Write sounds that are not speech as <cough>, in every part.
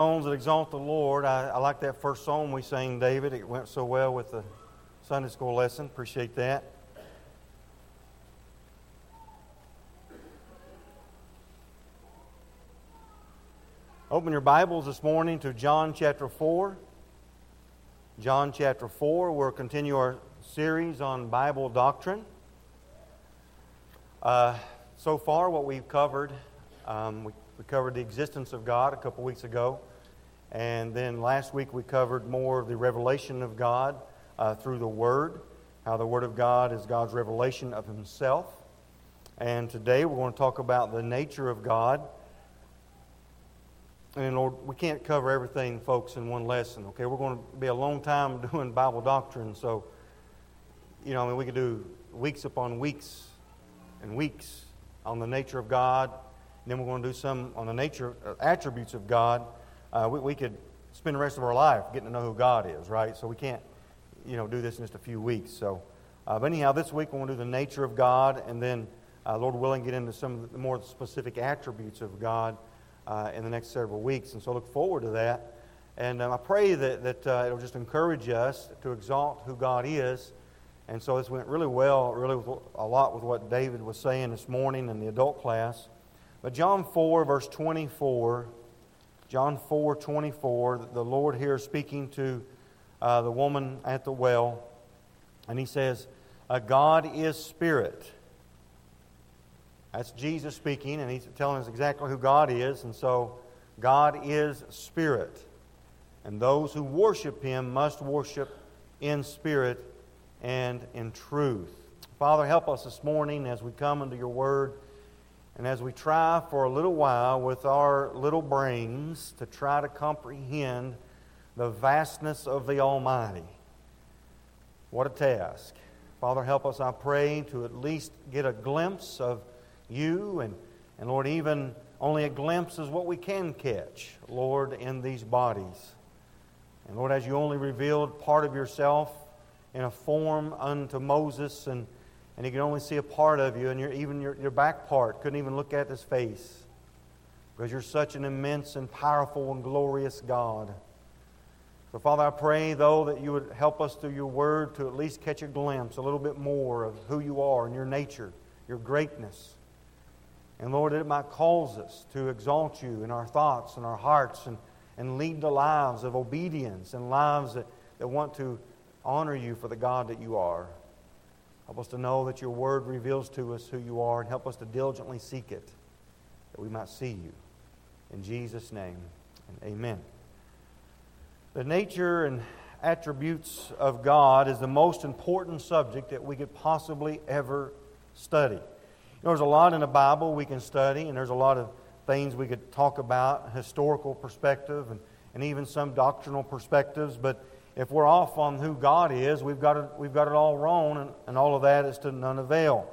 songs that exalt the Lord. I, I like that first song we sang, David. It went so well with the Sunday school lesson. Appreciate that. Open your Bibles this morning to John chapter 4. John chapter 4. We'll continue our series on Bible doctrine. Uh, so far, what we've covered, um, we, we covered the existence of God a couple weeks ago. And then last week we covered more of the revelation of God uh, through the Word, how the Word of God is God's revelation of Himself. And today we're going to talk about the nature of God. And Lord, we can't cover everything, folks, in one lesson. Okay, we're going to be a long time <laughs> doing Bible doctrine, so you know, I mean, we could do weeks upon weeks and weeks on the nature of God. And then we're going to do some on the nature uh, attributes of God uh, we, we could spend the rest of our life getting to know who God is, right? So we can't, you know, do this in just a few weeks. So, uh, but anyhow, this week to do the nature of God, and then, uh, Lord willing, get into some of the more specific attributes of God uh, in the next several weeks. And so I look forward to that. And um, I pray that, that uh, it'll just encourage us to exalt who God is. And so this went really well, really a lot with what David was saying this morning in the adult class. But John 4, verse 24 John 4 24, the Lord here speaking to uh, the woman at the well, and he says, God is spirit. That's Jesus speaking, and he's telling us exactly who God is. And so, God is spirit. And those who worship him must worship in spirit and in truth. Father, help us this morning as we come into your word. And as we try for a little while with our little brains to try to comprehend the vastness of the Almighty, what a task. Father, help us, I pray, to at least get a glimpse of you. And, and Lord, even only a glimpse is what we can catch, Lord, in these bodies. And Lord, as you only revealed part of yourself in a form unto Moses and and he could only see a part of you, and your, even your, your back part couldn't even look at his face because you're such an immense and powerful and glorious God. So, Father, I pray, though, that you would help us through your word to at least catch a glimpse, a little bit more of who you are and your nature, your greatness. And, Lord, that it might cause us to exalt you in our thoughts and our hearts and, and lead the lives of obedience and lives that, that want to honor you for the God that you are. Help us to know that your word reveals to us who you are and help us to diligently seek it that we might see you. In Jesus' name, amen. The nature and attributes of God is the most important subject that we could possibly ever study. You know, there's a lot in the Bible we can study, and there's a lot of things we could talk about, historical perspective, and, and even some doctrinal perspectives, but if we're off on who God is, we've got it, we've got it all wrong, and, and all of that is to none avail.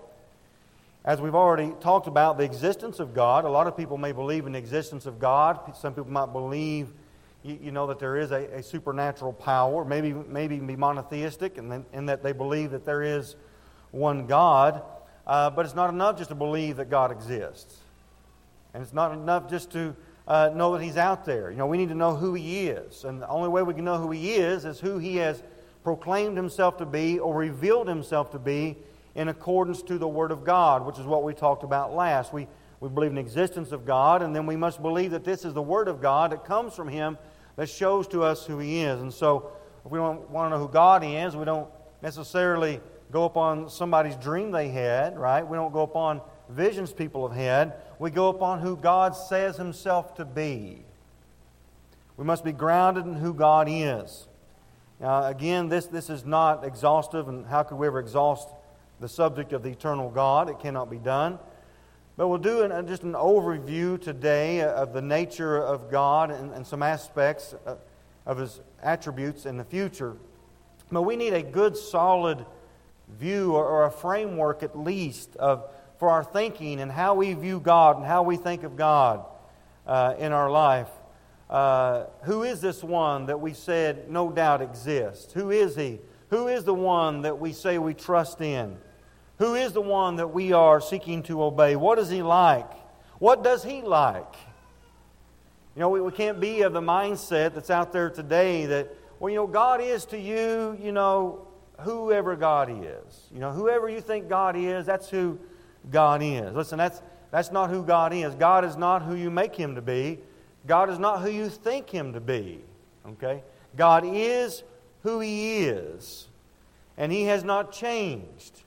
As we've already talked about the existence of God, a lot of people may believe in the existence of God. Some people might believe, you, you know, that there is a, a, supernatural power, maybe, maybe be monotheistic, and in that they believe that there is one God. Uh, but it's not enough just to believe that God exists. And it's not enough just to uh, know that He's out there. You know, we need to know who He is. And the only way we can know who He is is who He has proclaimed Himself to be or revealed Himself to be in accordance to the Word of God, which is what we talked about last. We, we believe in the existence of God, and then we must believe that this is the Word of God that comes from Him that shows to us who He is. And so, if we don't want to know who God is, we don't necessarily go upon somebody's dream they had, right? We don't go upon visions people have had. We go upon who God says Himself to be. We must be grounded in who God is. Now, again, this, this is not exhaustive, and how could we ever exhaust the subject of the eternal God? It cannot be done. But we'll do an, just an overview today of the nature of God and, and some aspects uh, of His attributes in the future. But we need a good, solid view or, or a framework at least of for our thinking and how we view God and how we think of God uh, in our life. Uh, who is this one that we said no doubt exists? Who is he? Who is the one that we say we trust in? Who is the one that we are seeking to obey? What is he like? What does he like? You know, we, we can't be of the mindset that's out there today that, well, you know, God is to you, you know, whoever God is. You know, whoever you think God is, that's who God is. Listen, that's, that's not who God is. God is not who you make him to be. God is not who you think him to be. Okay? God is who he is. And he has not changed.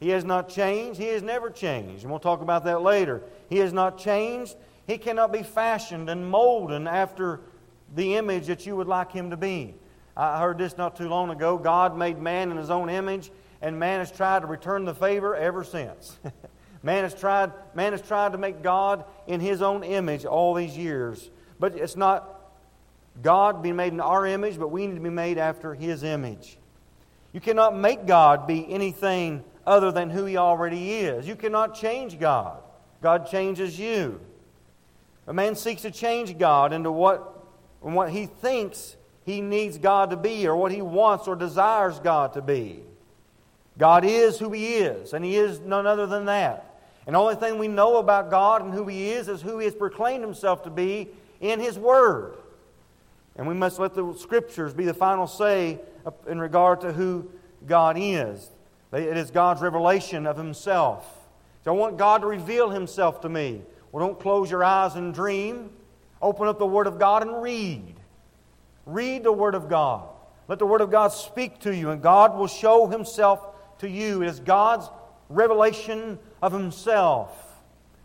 He has not changed. He has never changed. And we'll talk about that later. He has not changed. He cannot be fashioned and molded after the image that you would like him to be. I heard this not too long ago. God made man in his own image, and man has tried to return the favor ever since. <laughs> man, has tried, man has tried to make God in his own image all these years. But it's not God being made in our image, but we need to be made after his image. You cannot make God be anything other than who He already is. You cannot change God, God changes you. A man seeks to change God into what, what he thinks he needs God to be, or what he wants or desires God to be. God is who He is, and He is none other than that. And the only thing we know about God and who He is is who He has proclaimed Himself to be in His Word. And we must let the Scriptures be the final say in regard to who God is. It is God's revelation of Himself. So I want God to reveal Himself to me. Well, don't close your eyes and dream. Open up the Word of God and read. Read the Word of God. Let the Word of God speak to you, and God will show Himself to you. It is God's revelation of Himself.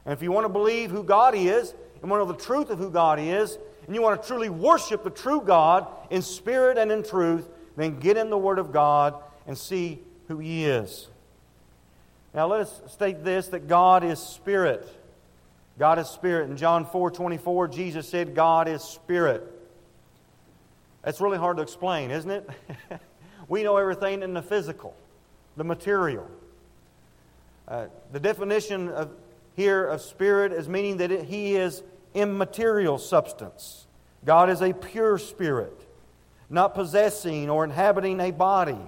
And if you want to believe who God is, and want to know the truth of who God is, and you want to truly worship the true God in spirit and in truth, then get in the Word of God and see who He is. Now let us state this that God is spirit. God is spirit. In John 4 24, Jesus said, God is spirit. That's really hard to explain, isn't it? <laughs> we know everything in the physical, the material. Uh, the definition of here of spirit is meaning that it, he is immaterial substance. God is a pure spirit, not possessing or inhabiting a body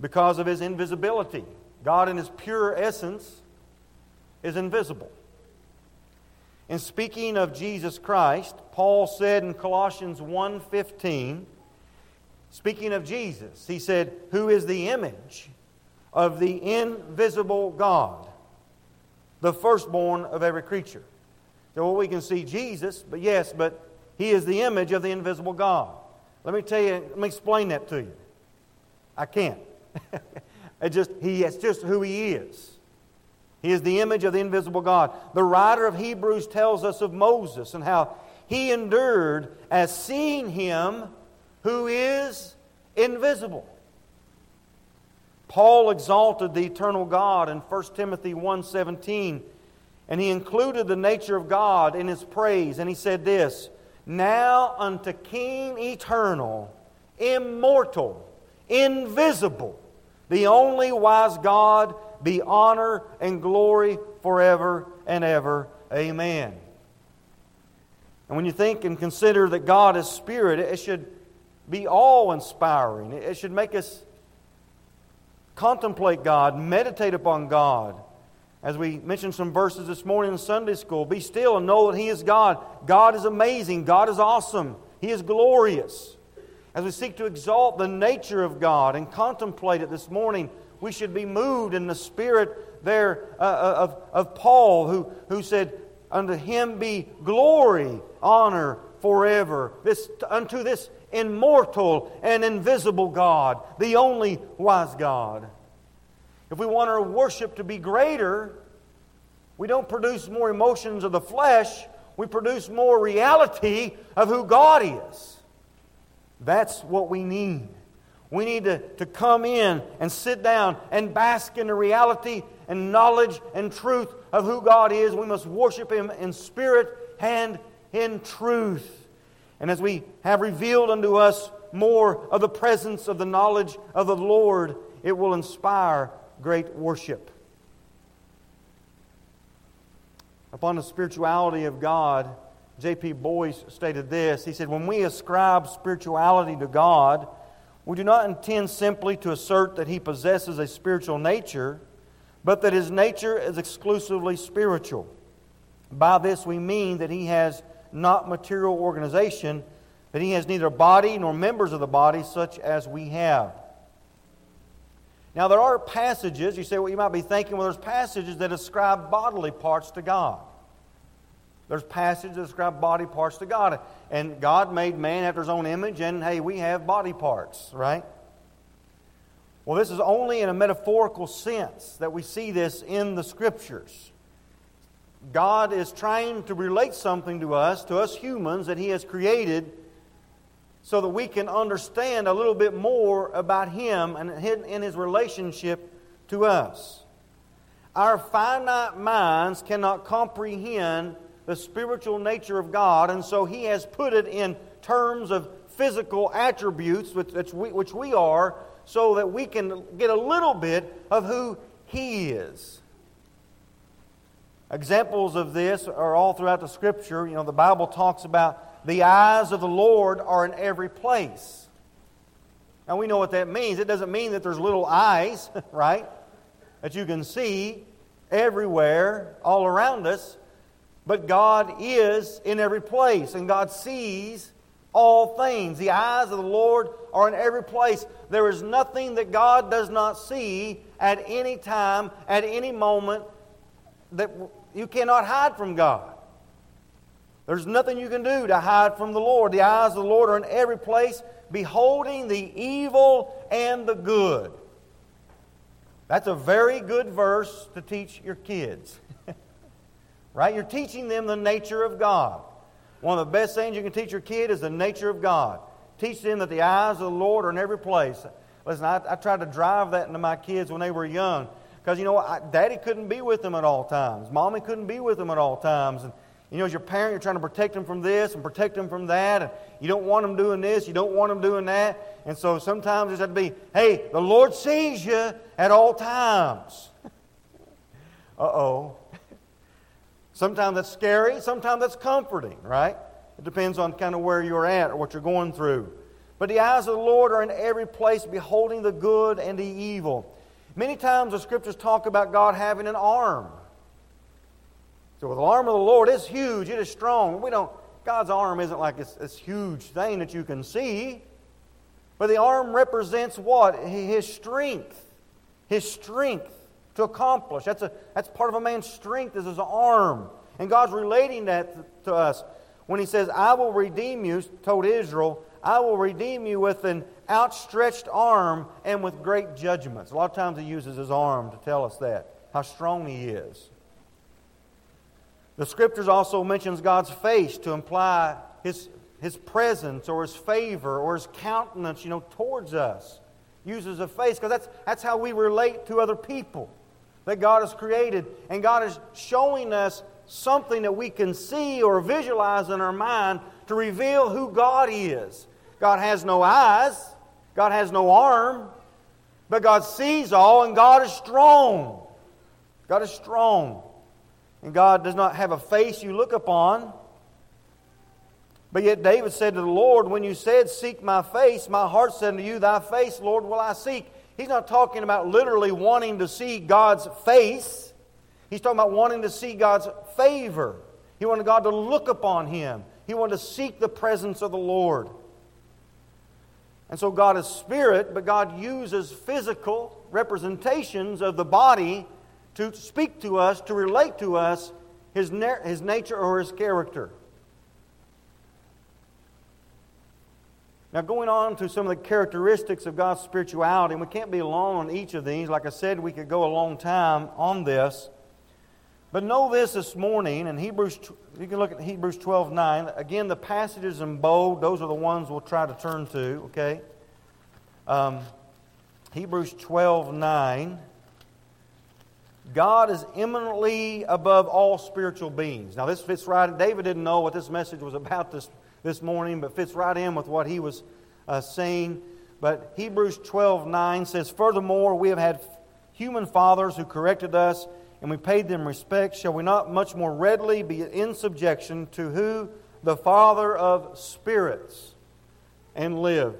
because of his invisibility. God, in his pure essence, is invisible. In speaking of Jesus Christ, Paul said in Colossians 1:15, speaking of Jesus, he said, "Who is the image of the invisible God, the firstborn of every creature." So well, we can see Jesus, but yes, but he is the image of the invisible God. Let me tell you, let me explain that to you. I can't. <laughs> it just he it's just who he is. He is the image of the invisible God. The writer of Hebrews tells us of Moses and how he endured as seeing him who is invisible. Paul exalted the eternal God in 1 Timothy 1:17 and he included the nature of God in his praise and he said this, "Now unto King eternal, immortal, invisible, the only wise God be honor and glory forever and ever. Amen. And when you think and consider that God is spirit, it should be awe inspiring. It should make us contemplate God, meditate upon God. As we mentioned some verses this morning in Sunday school, be still and know that He is God. God is amazing. God is awesome. He is glorious. As we seek to exalt the nature of God and contemplate it this morning, we should be moved in the spirit there uh, uh, of, of Paul, who, who said, Unto him be glory, honor forever. This, unto this immortal and invisible God, the only wise God. If we want our worship to be greater, we don't produce more emotions of the flesh, we produce more reality of who God is. That's what we need. We need to, to come in and sit down and bask in the reality and knowledge and truth of who God is. We must worship Him in spirit and in truth. And as we have revealed unto us more of the presence of the knowledge of the Lord, it will inspire great worship. Upon the spirituality of God, J.P. Boyce stated this. He said, When we ascribe spirituality to God, we do not intend simply to assert that he possesses a spiritual nature, but that his nature is exclusively spiritual. By this we mean that he has not material organization, that he has neither body nor members of the body such as we have. Now, there are passages, you say, well, you might be thinking, well, there's passages that ascribe bodily parts to God. There's passages that ascribe body parts to God. And God made man after his own image, and hey, we have body parts, right? Well, this is only in a metaphorical sense that we see this in the Scriptures. God is trying to relate something to us, to us humans, that He has created so that we can understand a little bit more about Him and in His relationship to us. Our finite minds cannot comprehend the spiritual nature of God, and so He has put it in terms of physical attributes, which we, which we are, so that we can get a little bit of who He is. Examples of this are all throughout the Scripture. You know, the Bible talks about the eyes of the Lord are in every place. Now, we know what that means. It doesn't mean that there's little eyes, <laughs> right? That you can see everywhere, all around us. But God is in every place, and God sees all things. The eyes of the Lord are in every place. There is nothing that God does not see at any time, at any moment, that you cannot hide from God. There's nothing you can do to hide from the Lord. The eyes of the Lord are in every place, beholding the evil and the good. That's a very good verse to teach your kids. <laughs> Right? You're teaching them the nature of God. One of the best things you can teach your kid is the nature of God. Teach them that the eyes of the Lord are in every place. Listen, I, I tried to drive that into my kids when they were young. Because, you know, I, daddy couldn't be with them at all times. Mommy couldn't be with them at all times. And, you know, as your parent, you're trying to protect them from this and protect them from that. And you don't want them doing this, you don't want them doing that. And so sometimes it's had to be, hey, the Lord sees you at all times. <laughs> uh oh. Sometimes that's scary, sometimes that's comforting, right? It depends on kind of where you're at or what you're going through. But the eyes of the Lord are in every place, beholding the good and the evil. Many times the scriptures talk about God having an arm. So the arm of the Lord is huge, it is strong. We don't, God's arm isn't like this, this huge thing that you can see. But the arm represents what? His strength. His strength to accomplish. That's, a, that's part of a man's strength is his arm. And God's relating that to us when he says, I will redeem you, told Israel, I will redeem you with an outstretched arm and with great judgments. A lot of times he uses his arm to tell us that, how strong he is. The scriptures also mentions God's face to imply his, his presence or his favor or his countenance, you know, towards us. Uses a face because that's, that's how we relate to other people that God has created. And God is showing us something that we can see or visualize in our mind to reveal who God is. God has no eyes, God has no arm, but God sees all, and God is strong. God is strong. And God does not have a face you look upon. But yet David said to the Lord, When you said, Seek my face, my heart said to you, Thy face, Lord, will I seek. He's not talking about literally wanting to see God's face. He's talking about wanting to see God's favor. He wanted God to look upon him. He wanted to seek the presence of the Lord. And so God is spirit, but God uses physical representations of the body to speak to us, to relate to us his, his nature or his character. Now, going on to some of the characteristics of God's spirituality, and we can't be long on each of these. Like I said, we could go a long time on this. But know this this morning, in Hebrews, you can look at Hebrews 12 9. Again, the passages in bold, those are the ones we'll try to turn to, okay? Um, Hebrews 12 9. God is eminently above all spiritual beings. Now, this fits right. David didn't know what this message was about this this morning, but fits right in with what he was uh, saying. But Hebrews 12 9 says, Furthermore, we have had human fathers who corrected us, and we paid them respect. Shall we not much more readily be in subjection to who? The Father of spirits, and live.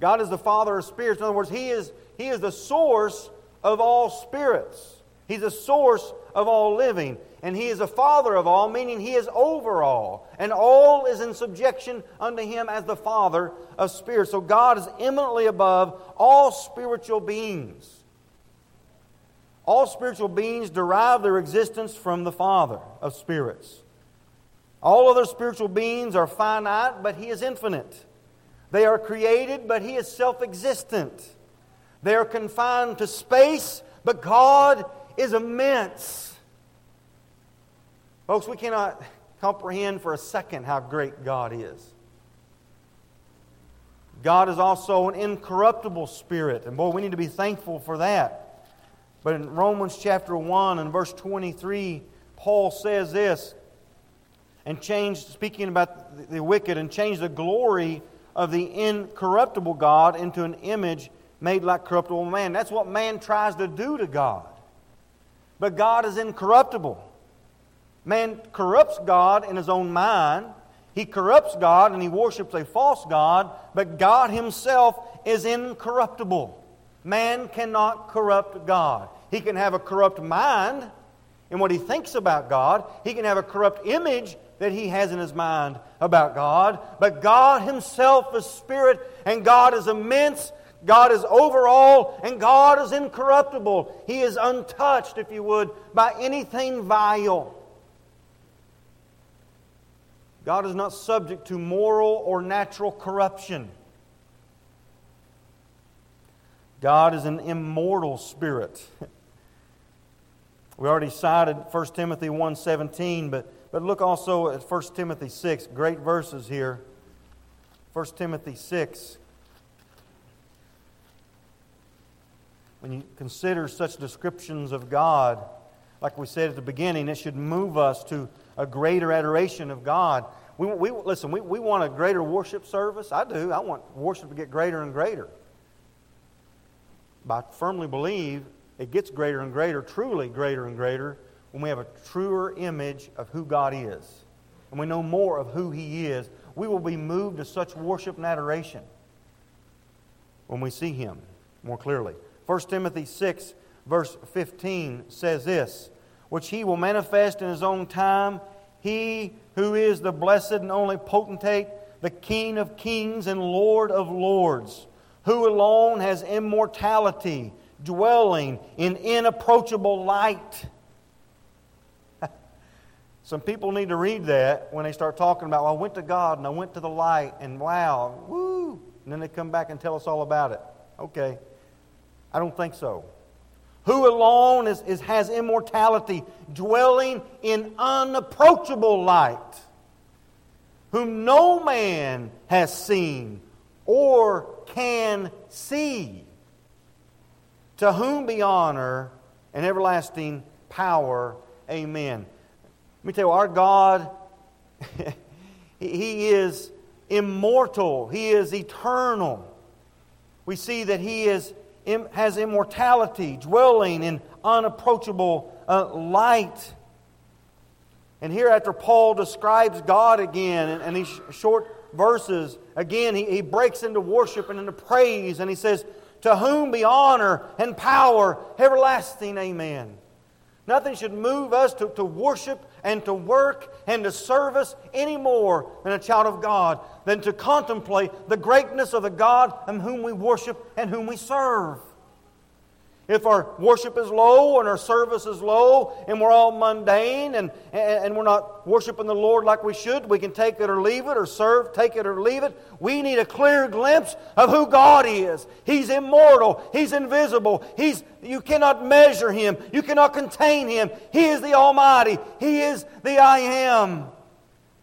God is the Father of spirits. In other words, He is, he is the source of all spirits. He's the source of all living. and he is a father of all, meaning he is over all, and all is in subjection unto him as the father of spirits. So God is eminently above all spiritual beings. All spiritual beings derive their existence from the Father of spirits. All other spiritual beings are finite, but He is infinite. They are created, but He is self existent. They are confined to space, but God is immense. Folks, we cannot comprehend for a second how great God is. God is also an incorruptible spirit, and boy, we need to be thankful for that. But in Romans chapter 1 and verse 23, Paul says this, and changed, speaking about the wicked, and changed the glory of the incorruptible God into an image made like corruptible man. That's what man tries to do to God. But God is incorruptible. Man corrupts God in his own mind. He corrupts God and he worships a false God, but God himself is incorruptible. Man cannot corrupt God. He can have a corrupt mind in what he thinks about God. He can have a corrupt image that he has in his mind about God. But God himself is spirit, and God is immense. God is over all, and God is incorruptible. He is untouched, if you would, by anything vile. God is not subject to moral or natural corruption. God is an immortal spirit. We already cited 1 Timothy 1.17, but, but look also at 1 Timothy 6. Great verses here. 1 Timothy 6. When you consider such descriptions of God, like we said at the beginning, it should move us to a greater adoration of God. We, we, listen, we, we want a greater worship service. I do. I want worship to get greater and greater. But I firmly believe it gets greater and greater, truly greater and greater, when we have a truer image of who God is. And we know more of who He is. We will be moved to such worship and adoration when we see Him more clearly. 1 Timothy 6, verse 15 says this Which He will manifest in His own time, He who is the blessed and only potentate, the King of kings and Lord of lords, who alone has immortality dwelling in inapproachable light. <laughs> Some people need to read that when they start talking about, well, I went to God and I went to the light and wow, woo. And then they come back and tell us all about it. Okay. I don't think so. Who alone is, is, has immortality, dwelling in unapproachable light, whom no man has seen or can see to whom be honor and everlasting power. Amen. Let me tell you, our God, <laughs> He is immortal, He is eternal. We see that He is, has immortality, dwelling in unapproachable uh, light. And here, after Paul describes God again in, in these short verses, again, he, he breaks into worship and into praise, and he says, to whom be honor and power everlasting. Amen. Nothing should move us to, to worship and to work and to service any more than a child of God than to contemplate the greatness of the God whom we worship and whom we serve. If our worship is low and our service is low and we're all mundane and, and we're not worshiping the Lord like we should, we can take it or leave it or serve, take it or leave it. We need a clear glimpse of who God is. He's immortal, He's invisible, He's, you cannot measure Him, you cannot contain Him. He is the Almighty, He is the I am.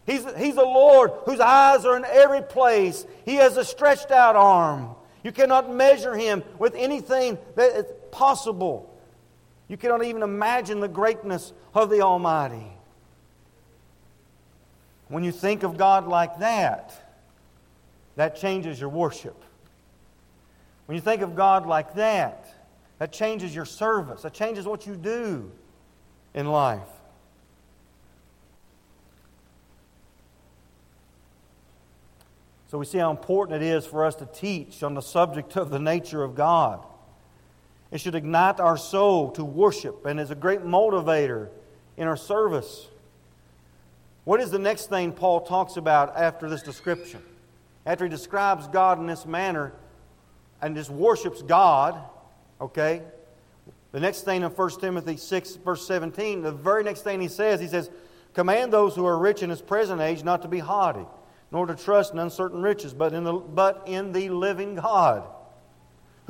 He's, he's the Lord whose eyes are in every place, He has a stretched out arm. You cannot measure Him with anything that possible. You cannot even imagine the greatness of the Almighty. When you think of God like that, that changes your worship. When you think of God like that, that changes your service. That changes what you do in life. So we see how important it is for us to teach on the subject of the nature of God. It should ignite our soul to worship and is a great motivator in our service. What is the next thing Paul talks about after this description? After he describes God in this manner and just worships God, okay? The next thing in 1 Timothy 6, verse 17, the very next thing he says, he says, Command those who are rich in this present age not to be haughty, nor to trust in uncertain riches, but in the, but in the living God,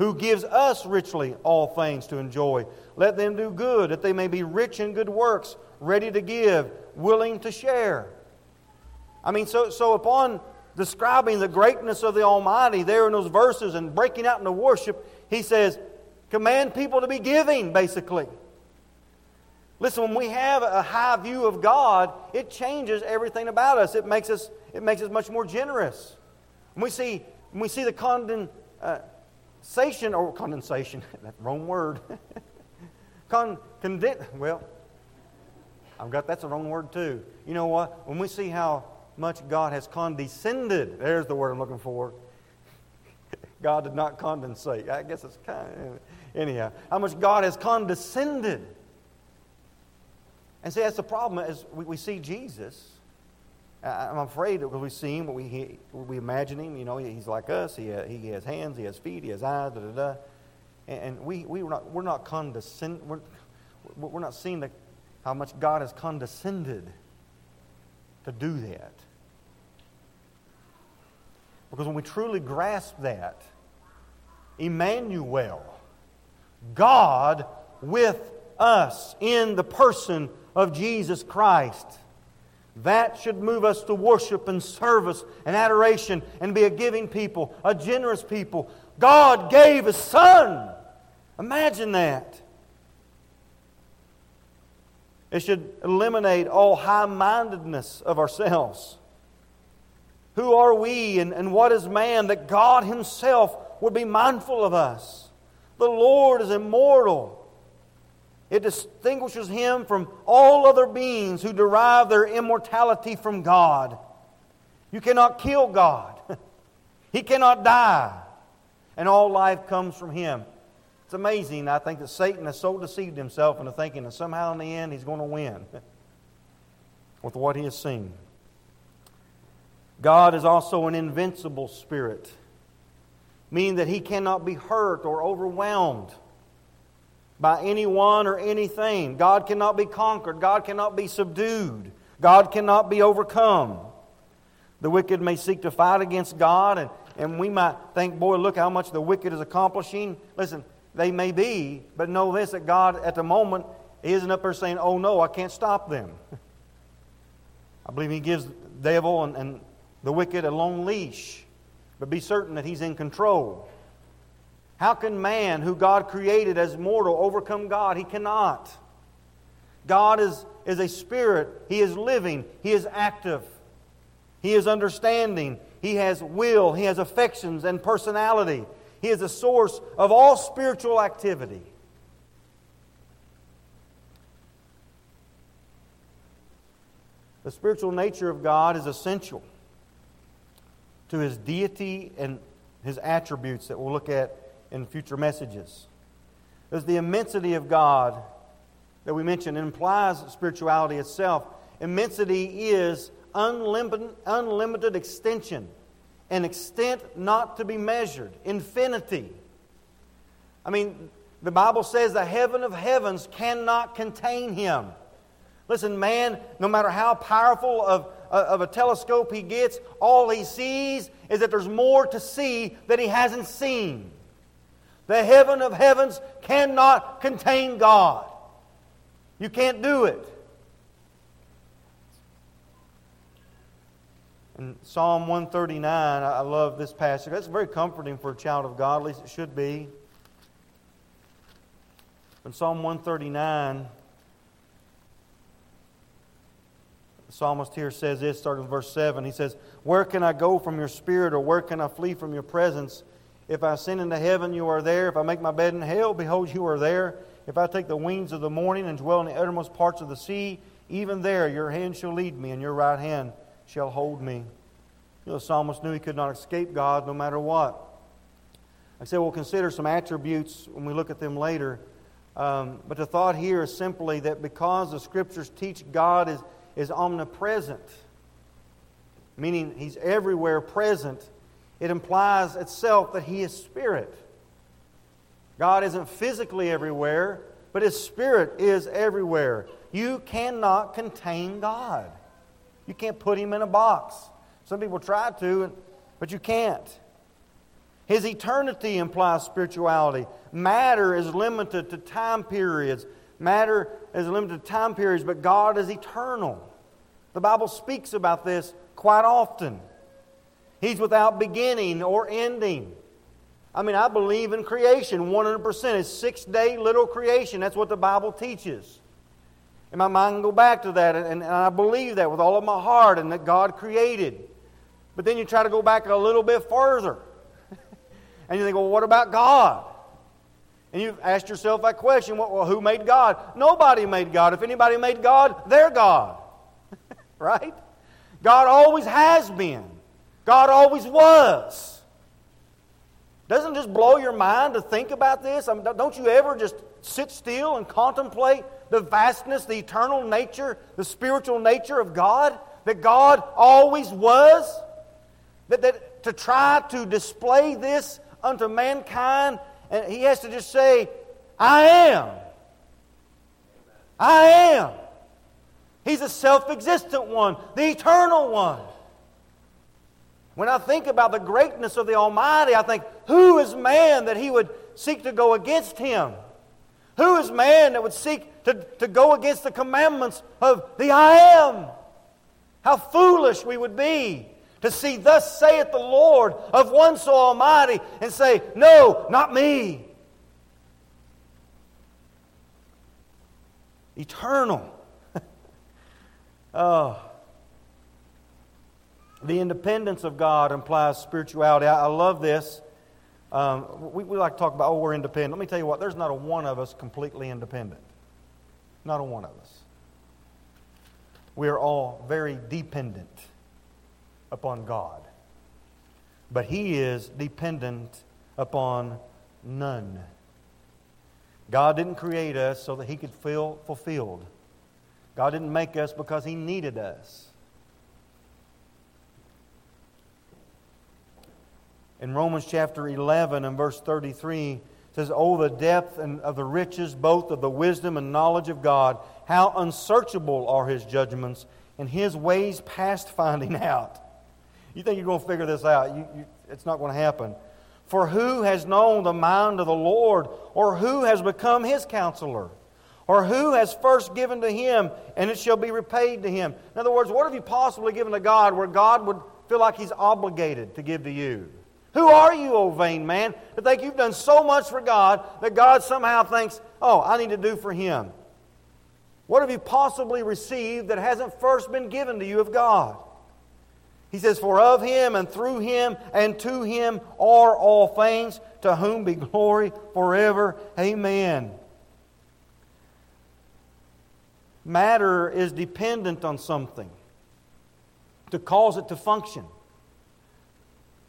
who gives us richly all things to enjoy. Let them do good, that they may be rich in good works, ready to give, willing to share. I mean, so, so upon describing the greatness of the Almighty there in those verses and breaking out into worship, he says, command people to be giving, basically. Listen, when we have a high view of God, it changes everything about us. It makes us, it makes us much more generous. When we see, when we see the uh, condensation, or condensation, <laughs> that wrong word. <laughs> Con, conden, well, I've got that's the wrong word too. You know what? When we see how much God has condescended, there's the word I'm looking for. <laughs> God did not condensate. I guess it's kind of, anyhow. How much God has condescended and see, that's the problem as we, we see Jesus. I'm afraid that we see him, we, we imagine him, you know, he's like us. He, he has hands, he has feet, he has eyes, da da da. And, we, we, we're not, we're not condescend, we're, we're not seeing the, how much God has condescended to do that. Because when we truly grasp that, Emmanuel, God with us in the person of Jesus Christ. That should move us to worship and service and adoration and be a giving people, a generous people. God gave His Son. Imagine that. It should eliminate all high mindedness of ourselves. Who are we and, and what is man that God Himself would be mindful of us? The Lord is immortal. It distinguishes him from all other beings who derive their immortality from God. You cannot kill God, <laughs> He cannot die, and all life comes from Him. It's amazing, I think, that Satan has so deceived himself into thinking that somehow in the end he's going to win <laughs> with what he has seen. God is also an invincible spirit, meaning that he cannot be hurt or overwhelmed by anyone or anything. God cannot be conquered. God cannot be subdued. God cannot be overcome. The wicked may seek to fight against God, and, and we might think, boy, look how much the wicked is accomplishing. Listen, they may be, but know this that God, at the moment, isn't up there saying, oh no, I can't stop them. <laughs> I believe He gives the devil and, and the wicked a long leash, but be certain that He's in control. How can man, who God created as mortal, overcome God? He cannot. God is, is a spirit. He is living. He is active. He is understanding. He has will. He has affections and personality. He is the source of all spiritual activity. The spiritual nature of God is essential to his deity and his attributes that we'll look at in future messages. There's the immensity of God that we mentioned. Implies spirituality itself. Immensity is unlimited, unlimited extension, an extent not to be measured, infinity. I mean, the Bible says the heaven of heavens cannot contain him. Listen, man, no matter how powerful of, of a telescope he gets, all he sees is that there's more to see that he hasn't seen. The heaven of heavens cannot contain God. You can't do it. In Psalm 139, I love this passage. That's very comforting for a child of God, at least it should be. In Psalm 139, the psalmist here says this, starting with verse 7. He says, Where can I go from your spirit, or where can I flee from your presence? If I ascend into heaven, you are there. If I make my bed in hell, behold, you are there. If I take the wings of the morning and dwell in the uttermost parts of the sea, even there your hand shall lead me, and your right hand shall hold me. You know, the psalmist knew he could not escape God no matter what. I said we'll consider some attributes when we look at them later Um, but the thought here is simply that because the Scriptures teach God is, is omnipresent, meaning He's everywhere present, it implies itself that He is Spirit. God isn't physically everywhere, but His Spirit is everywhere. You cannot contain God. You can't put Him in a box. Some people try to, but you can't. His eternity implies spirituality. Matter is limited to time periods. Matter is limited to time periods, but God is eternal. The Bible speaks about this quite often. He's without beginning or ending. I mean, I believe in creation 100%. It's six day little creation. That's what the Bible teaches. And my mind can go back to that, and, and I believe that with all of my heart, and that God created. But then you try to go back a little bit further. <laughs> and you think, well, what about God? And you've asked yourself that question well, who made God? Nobody made God. If anybody made God, they're God. <laughs> right? God always has been, God always was. Doesn't just blow your mind to think about this? I mean, don't you ever just sit still and contemplate the vastness, the eternal nature, the spiritual nature of God? That God always was? That, that to try to display this unto mankind and he has to just say, I am. I am. He's a self existent one, the eternal one. When I think about the greatness of the Almighty, I think, who is man that he would seek to go against him? Who is man that would seek to, to go against the commandments of the I am? How foolish we would be to see, Thus saith the Lord of one so almighty, and say, No, not me. Eternal. <laughs> oh. The independence of God implies spirituality. I, I love this. Um, we, we like to talk about, oh, we're independent. Let me tell you what, there's not a one of us completely independent. Not a one of us. We are all very dependent upon God. But He is dependent upon none. God didn't create us so that He could feel fulfilled. God didn't make us because He needed us. In Romans chapter 11 and verse 33, says, Oh, the depth and of the riches, both of the wisdom and knowledge of God. How unsearchable are his judgments, and his ways past finding out. You think you're going to figure this out? You, you, it's not going to happen. For who has known the mind of the Lord, or who has become his counselor? Or who has first given to him, and it shall be repaid to him? In other words, what have you possibly given to God where God would feel like he's obligated to give to you? Who are you, O vain man, to think you've done so much for God that God somehow thinks, oh, I need to do for him? What have you possibly received that hasn't first been given to you of God? He says, For of him and through him and to him are all things, to whom be glory forever. Amen. Matter is dependent on something to cause it to function.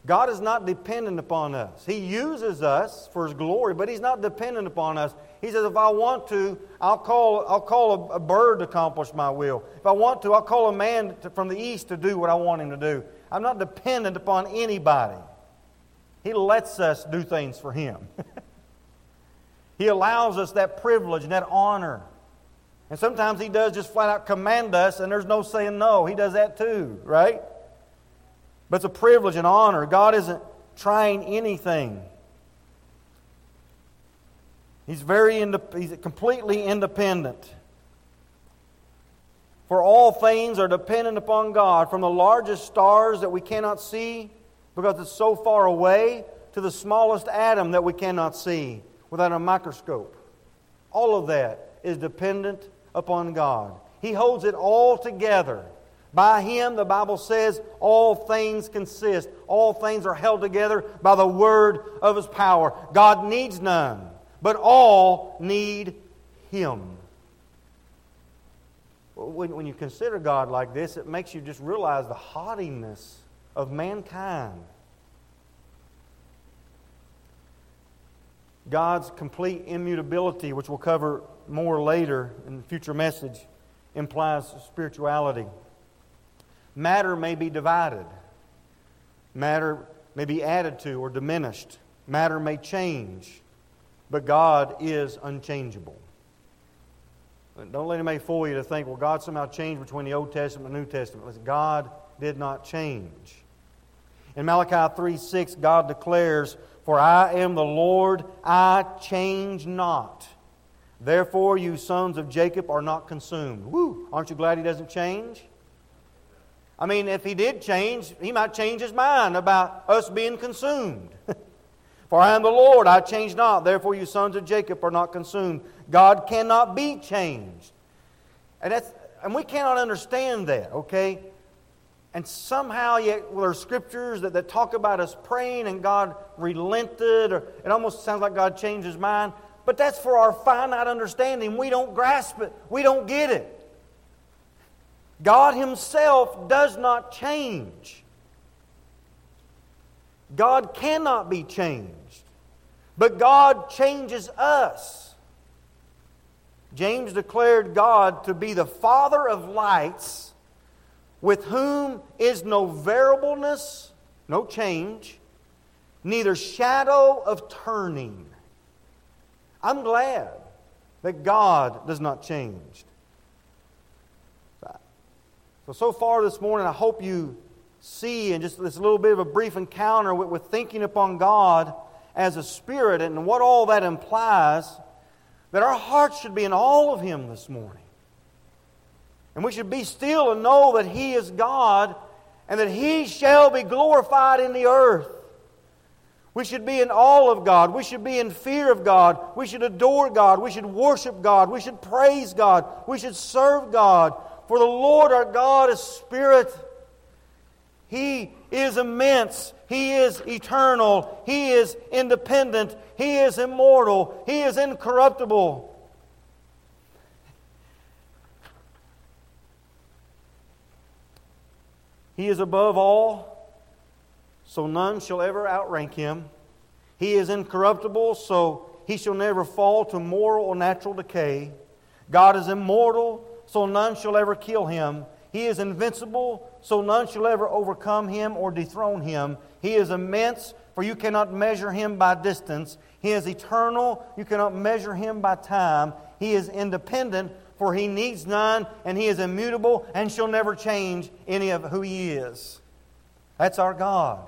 God is not dependent upon us. He uses us for His glory, but He's not dependent upon us. He says, if I want to, I'll call, I'll call a, a bird to accomplish my will. If I want to, I'll call a man to, from the east to do what I want him to do. I'm not dependent upon anybody. He lets us do things for Him. <laughs> he allows us that privilege and that honor. And sometimes He does just flat out command us, and there's no saying no. He does that too, right? But it's a privilege and honor. God isn't trying anything. He's very he's completely independent. For all things are dependent upon God, from the largest stars that we cannot see because it's so far away to the smallest atom that we cannot see without a microscope. All of that is dependent upon God. He holds it all together. By Him, the Bible says, all things consist. All things are held together by the word of His power. God needs none, but all need Him. When, when you consider God like this, it makes you just realize the haughtiness of mankind. God's complete immutability, which we'll cover more later in the future message, implies spirituality. Matter may be divided, matter may be added to or diminished, matter may change, but God is unchangeable. Don't let anybody fool you to think, well, God somehow changed between the Old Testament and the New Testament. Listen, God did not change. In Malachi 3 6, God declares, For I am the Lord, I change not. Therefore, you sons of Jacob are not consumed. Woo! Aren't you glad he doesn't change? I mean, if he did change, he might change his mind about us being consumed. <laughs> For I am the Lord, I change not. Therefore, you sons of Jacob are not consumed. God cannot be changed. And, that's, and we cannot understand that, okay? And somehow, yet, well, there are scriptures that, that talk about us praying and God relented, or it almost sounds like God changed his mind. But that's for our finite understanding. We don't grasp it, we don't get it. God Himself does not change. God cannot be changed. But God changes us. James declared God to be the Father of lights, with whom is no variableness, no change, neither shadow of turning. I'm glad that God does not change. So, so far this morning, I hope you see in just this little bit of a brief encounter with, with thinking upon God as a spirit and what all that implies, that our hearts should be in all of Him this morning. And we should be still and know that He is God and that He shall be glorified in the earth. We should be in awe of God. We should be in fear of God. We should adore God. We should worship God. We should praise God. We should serve God. For the Lord our God is Spirit. He is immense. He is eternal. He is independent. He is immortal. He is incorruptible. He is above all, so none shall ever outrank him. He is incorruptible, so he shall never fall to moral or natural decay. God is immortal, so none shall ever kill him. He is invincible, so none shall ever overcome him or dethrone him. He is immense, for you cannot measure him by distance. He is eternal, you cannot measure him by time. He is independent, for he needs none, and he is immutable and shall never change any of who he is. That's our God,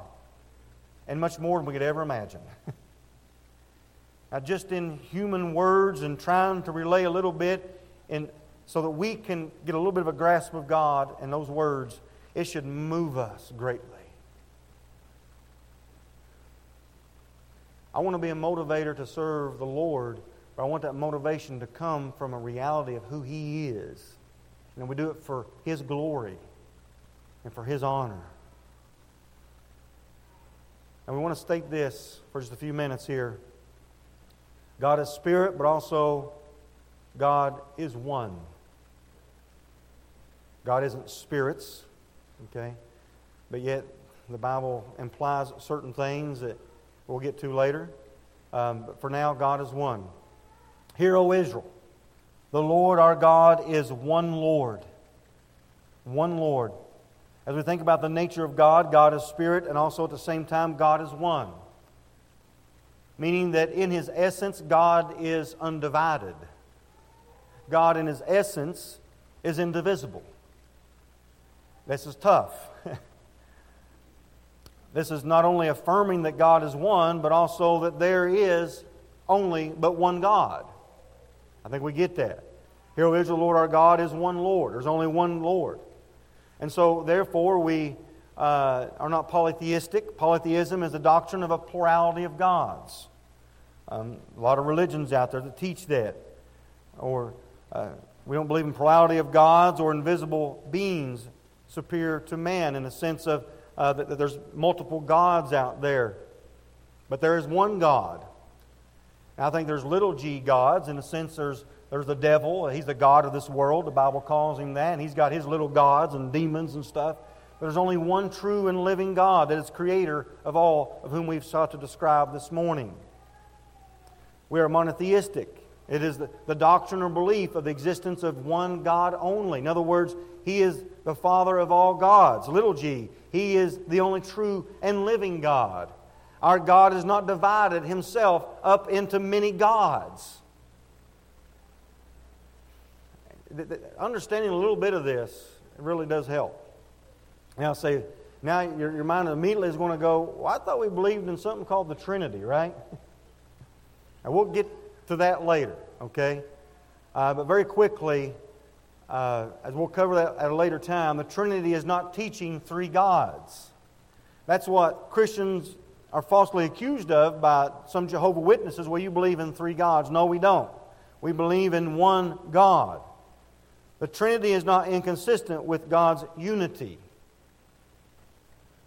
and much more than we could ever imagine. <laughs> now, just in human words and trying to relay a little bit in so that we can get a little bit of a grasp of God and those words, it should move us greatly. I want to be a motivator to serve the Lord, but I want that motivation to come from a reality of who He is. And we do it for His glory and for His honor. And we want to state this for just a few minutes here God is spirit, but also God is one. God isn't spirits, okay? But yet, the Bible implies certain things that we'll get to later. Um, but for now, God is one. Hear, O Israel, the Lord our God is one Lord. One Lord. As we think about the nature of God, God is spirit, and also at the same time, God is one. Meaning that in his essence, God is undivided. God, in his essence, is indivisible. This is tough. <laughs> this is not only affirming that God is one, but also that there is only but one God. I think we get that. Hear, O Israel, Lord our God is one Lord. There's only one Lord. And so, therefore, we uh, are not polytheistic. Polytheism is the doctrine of a plurality of gods. Um, a lot of religions out there that teach that. Or uh, we don't believe in plurality of gods or invisible beings superior to man in the sense of uh, that, that there's multiple gods out there. But there is one God. I think there's little g gods in the sense there's, there's the devil. He's the God of this world. The Bible calls him that. And he's got his little gods and demons and stuff. But there's only one true and living God that is creator of all of whom we've sought to describe this morning. We are monotheistic. It is the, the doctrine or belief of the existence of one God only. In other words, He is the Father of all gods, little g. He is the only true and living God. Our God is not divided Himself up into many gods. Understanding a little bit of this really does help. Now, say, now your, your mind immediately is going to go, well, I thought we believed in something called the Trinity, right? <laughs> and we'll get to that later, okay? Uh, but very quickly, uh, as we'll cover that at a later time, the Trinity is not teaching three gods. That's what Christians are falsely accused of by some Jehovah Witnesses. Well, you believe in three gods. No, we don't. We believe in one God. The Trinity is not inconsistent with God's unity.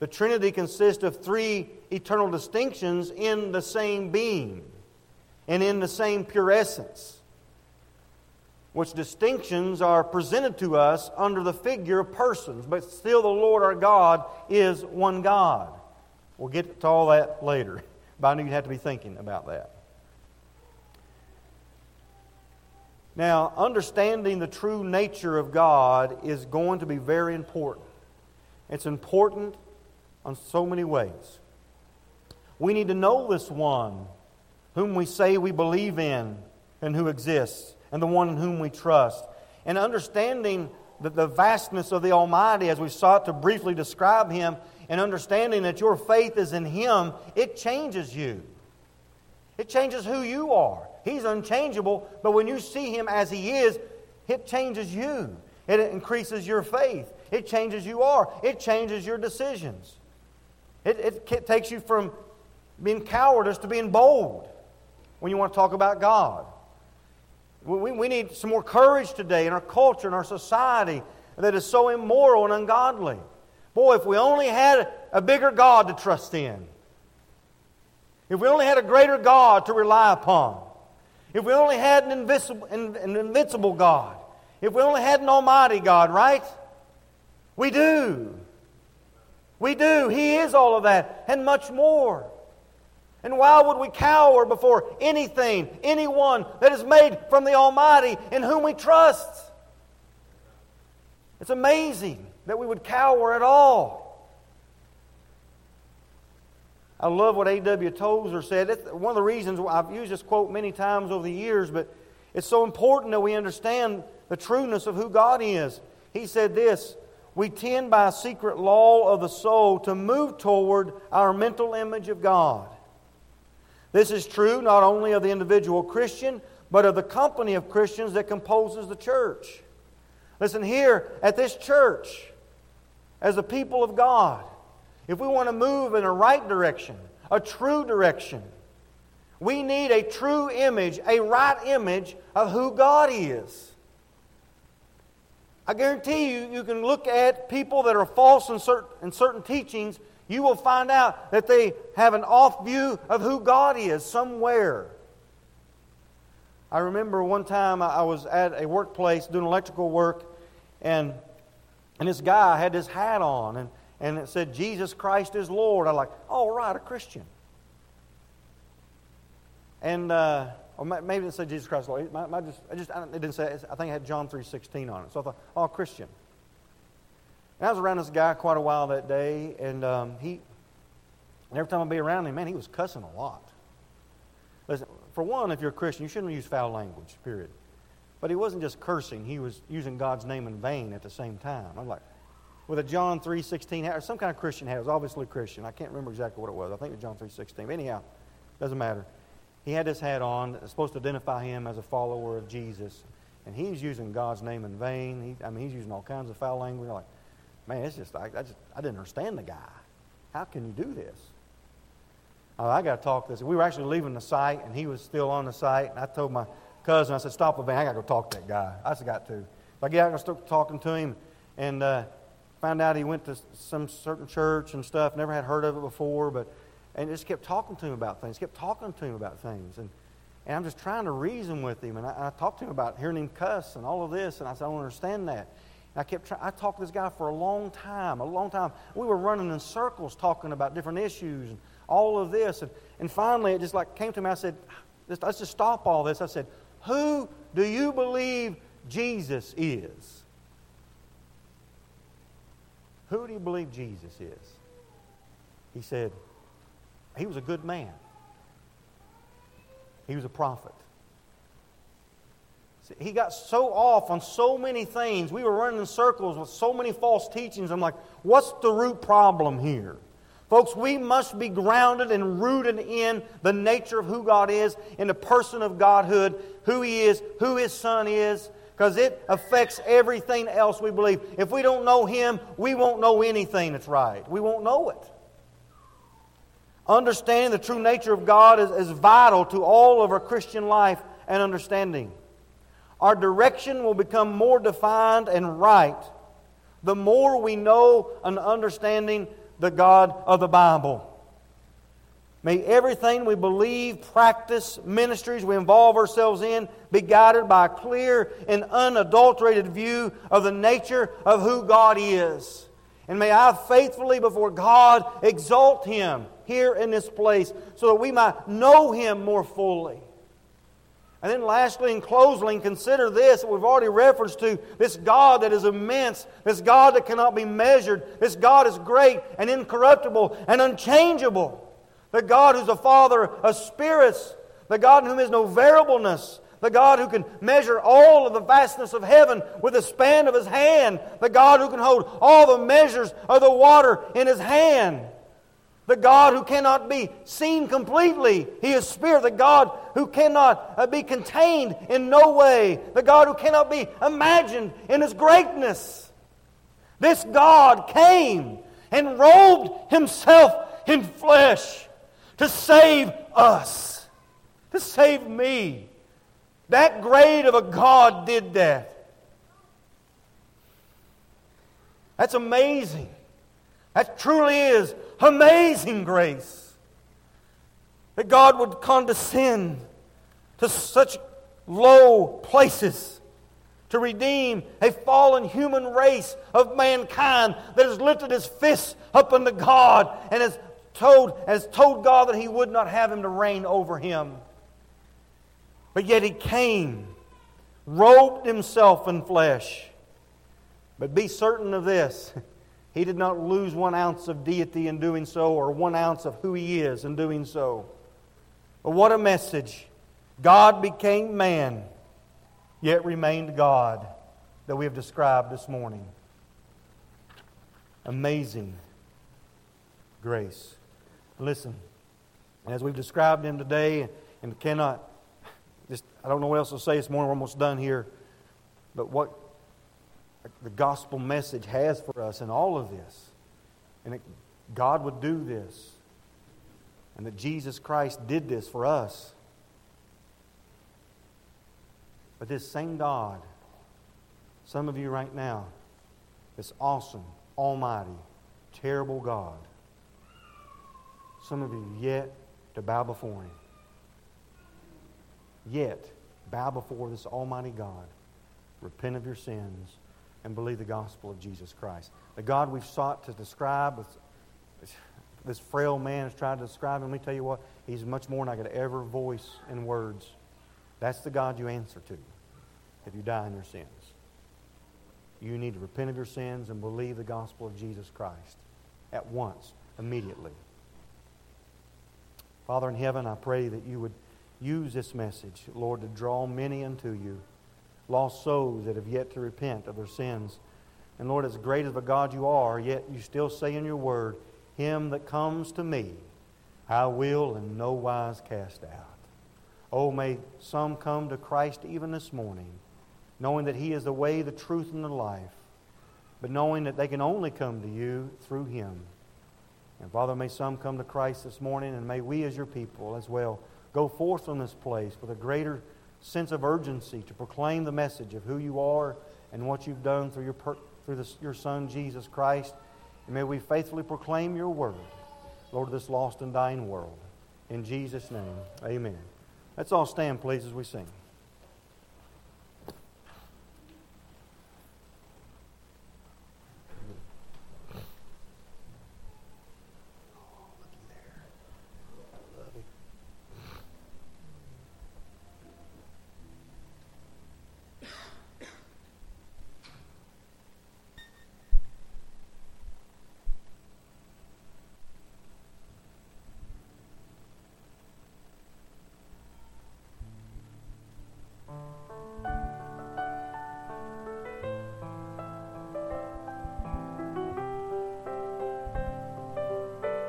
The Trinity consists of three eternal distinctions in the same being and in the same pure essence, which distinctions are presented to us under the figure of persons, but still the Lord our God is one God. We'll get to all that later, but I knew you'd have to be thinking about that. Now, understanding the true nature of God is going to be very important. It's important on so many ways. We need to know this one whom we say we believe in and who exists, and the one in whom we trust. And understanding the, the vastness of the Almighty as we sought to briefly describe Him, and understanding that your faith is in Him, it changes you. It changes who you are. He's unchangeable, but when you see Him as He is, it changes you. It increases your faith. It changes you are. It changes your decisions. It, it takes you from being cowardice to being bold when you want to talk about God. We, we need some more courage today in our culture, in our society that is so immoral and ungodly. Boy, if we only had a bigger God to trust in, if we only had a greater God to rely upon, if we only had an invincible, an invincible God, if we only had an almighty God, right? We do. We do. He is all of that and much more. And why would we cower before anything, anyone that is made from the Almighty in whom we trust? It's amazing that we would cower at all. I love what A.W. Tozer said. It's one of the reasons I've used this quote many times over the years, but it's so important that we understand the trueness of who God is. He said this We tend by a secret law of the soul to move toward our mental image of God. This is true not only of the individual Christian, but of the company of Christians that composes the church. Listen, here at this church, as a people of God, if we want to move in a right direction, a true direction, we need a true image, a right image of who God is. I guarantee you, you can look at people that are false in certain, in certain teachings, you will find out that they have an off view of who God is somewhere. I remember one time I was at a workplace doing electrical work, and, and this guy had this hat on, and and it said, Jesus Christ is Lord. I'm like, all right, a Christian. And, uh, or maybe it said Jesus Christ Lord. My, my just, I just, it didn't say, I think it had John 3.16 on it. So I thought, oh, Christian. And I was around this guy quite a while that day, and um, he, and every time I'd be around him, man, he was cussing a lot. Listen, for one, if you're a Christian, you shouldn't use foul language, period. But he wasn't just cursing, he was using God's name in vain at the same time. I'm like, with a John 3.16 hat, or some kind of Christian hat. It was obviously Christian. I can't remember exactly what it was. I think it was John 3.16. But anyhow, doesn't matter. He had this hat on. It's supposed to identify him as a follower of Jesus. And he's using God's name in vain. He, I mean, he's using all kinds of foul language. Like, man, it's just, I, I, just, I didn't understand the guy. How can you do this? Oh, I got to talk to this. We were actually leaving the site, and he was still on the site. And I told my cousin, I said, stop the van. I got to go talk to that guy. I just got to. So I get out and start talking to him. And uh, Found out he went to some certain church and stuff, never had heard of it before, but and just kept talking to him about things, kept talking to him about things. And, and I'm just trying to reason with him. And I, I talked to him about hearing him cuss and all of this, and I said, I don't understand that. I kept trying, I talked to this guy for a long time, a long time. We were running in circles talking about different issues and all of this. And, and finally, it just like came to me. I said, let's just stop all this. I said, Who do you believe Jesus is? Who do you believe Jesus is? He said, He was a good man, he was a prophet. He got so off on so many things. We were running in circles with so many false teachings. I'm like, what's the root problem here? Folks, we must be grounded and rooted in the nature of who God is, in the person of Godhood, who He is, who His Son is, because it affects everything else we believe. If we don't know Him, we won't know anything that's right. We won't know it. Understanding the true nature of God is, is vital to all of our Christian life and understanding. Our direction will become more defined and right the more we know and understanding the God of the Bible. May everything we believe, practice, ministries we involve ourselves in be guided by a clear and unadulterated view of the nature of who God is. And may I faithfully before God exalt Him here in this place so that we might know Him more fully. And then, lastly and closing, consider this that we've already referenced to this God that is immense, this God that cannot be measured, this God is great and incorruptible and unchangeable, the God who's a Father of spirits, the God in whom is no variableness, the God who can measure all of the vastness of heaven with the span of his hand, the God who can hold all the measures of the water in his hand. The God who cannot be seen completely. He is Spirit. The God who cannot uh, be contained in no way. The God who cannot be imagined in His greatness. This God came and robed Himself in flesh to save us, to save me. That great of a God did that. That's amazing. That truly is amazing grace. That God would condescend to such low places to redeem a fallen human race of mankind that has lifted his fists up unto God and has told, has told God that he would not have him to reign over him. But yet he came, robed himself in flesh. But be certain of this <laughs> He did not lose one ounce of deity in doing so or one ounce of who he is in doing so. But what a message! God became man, yet remained God that we have described this morning. Amazing grace. Listen, as we've described him today, and cannot just, I don't know what else to say this morning, we're almost done here. But what the gospel message has for us in all of this. And that God would do this. And that Jesus Christ did this for us. But this same God, some of you right now, this awesome, almighty, terrible God, some of you yet to bow before Him. Yet bow before this almighty God. Repent of your sins and believe the gospel of Jesus Christ. The God we've sought to describe, this frail man has tried to describe him. Let me tell you what, he's much more than I could ever voice in words. That's the God you answer to if you die in your sins. You need to repent of your sins and believe the gospel of Jesus Christ at once, immediately. Father in heaven, I pray that you would use this message, Lord, to draw many unto you lost souls that have yet to repent of their sins. And Lord, as great of a God you are, yet you still say in your word, Him that comes to me, I will in no wise cast out. Oh, may some come to Christ even this morning, knowing that He is the way, the truth, and the life, but knowing that they can only come to you through Him. And Father, may some come to Christ this morning, and may we as your people as well go forth from this place with a greater sense of urgency to proclaim the message of who you are and what you've done through your, per, through this, your Son, Jesus Christ. And may we faithfully proclaim your word, Lord, of this lost and dying world. In Jesus' name, amen. Let's all stand, please, as we sing.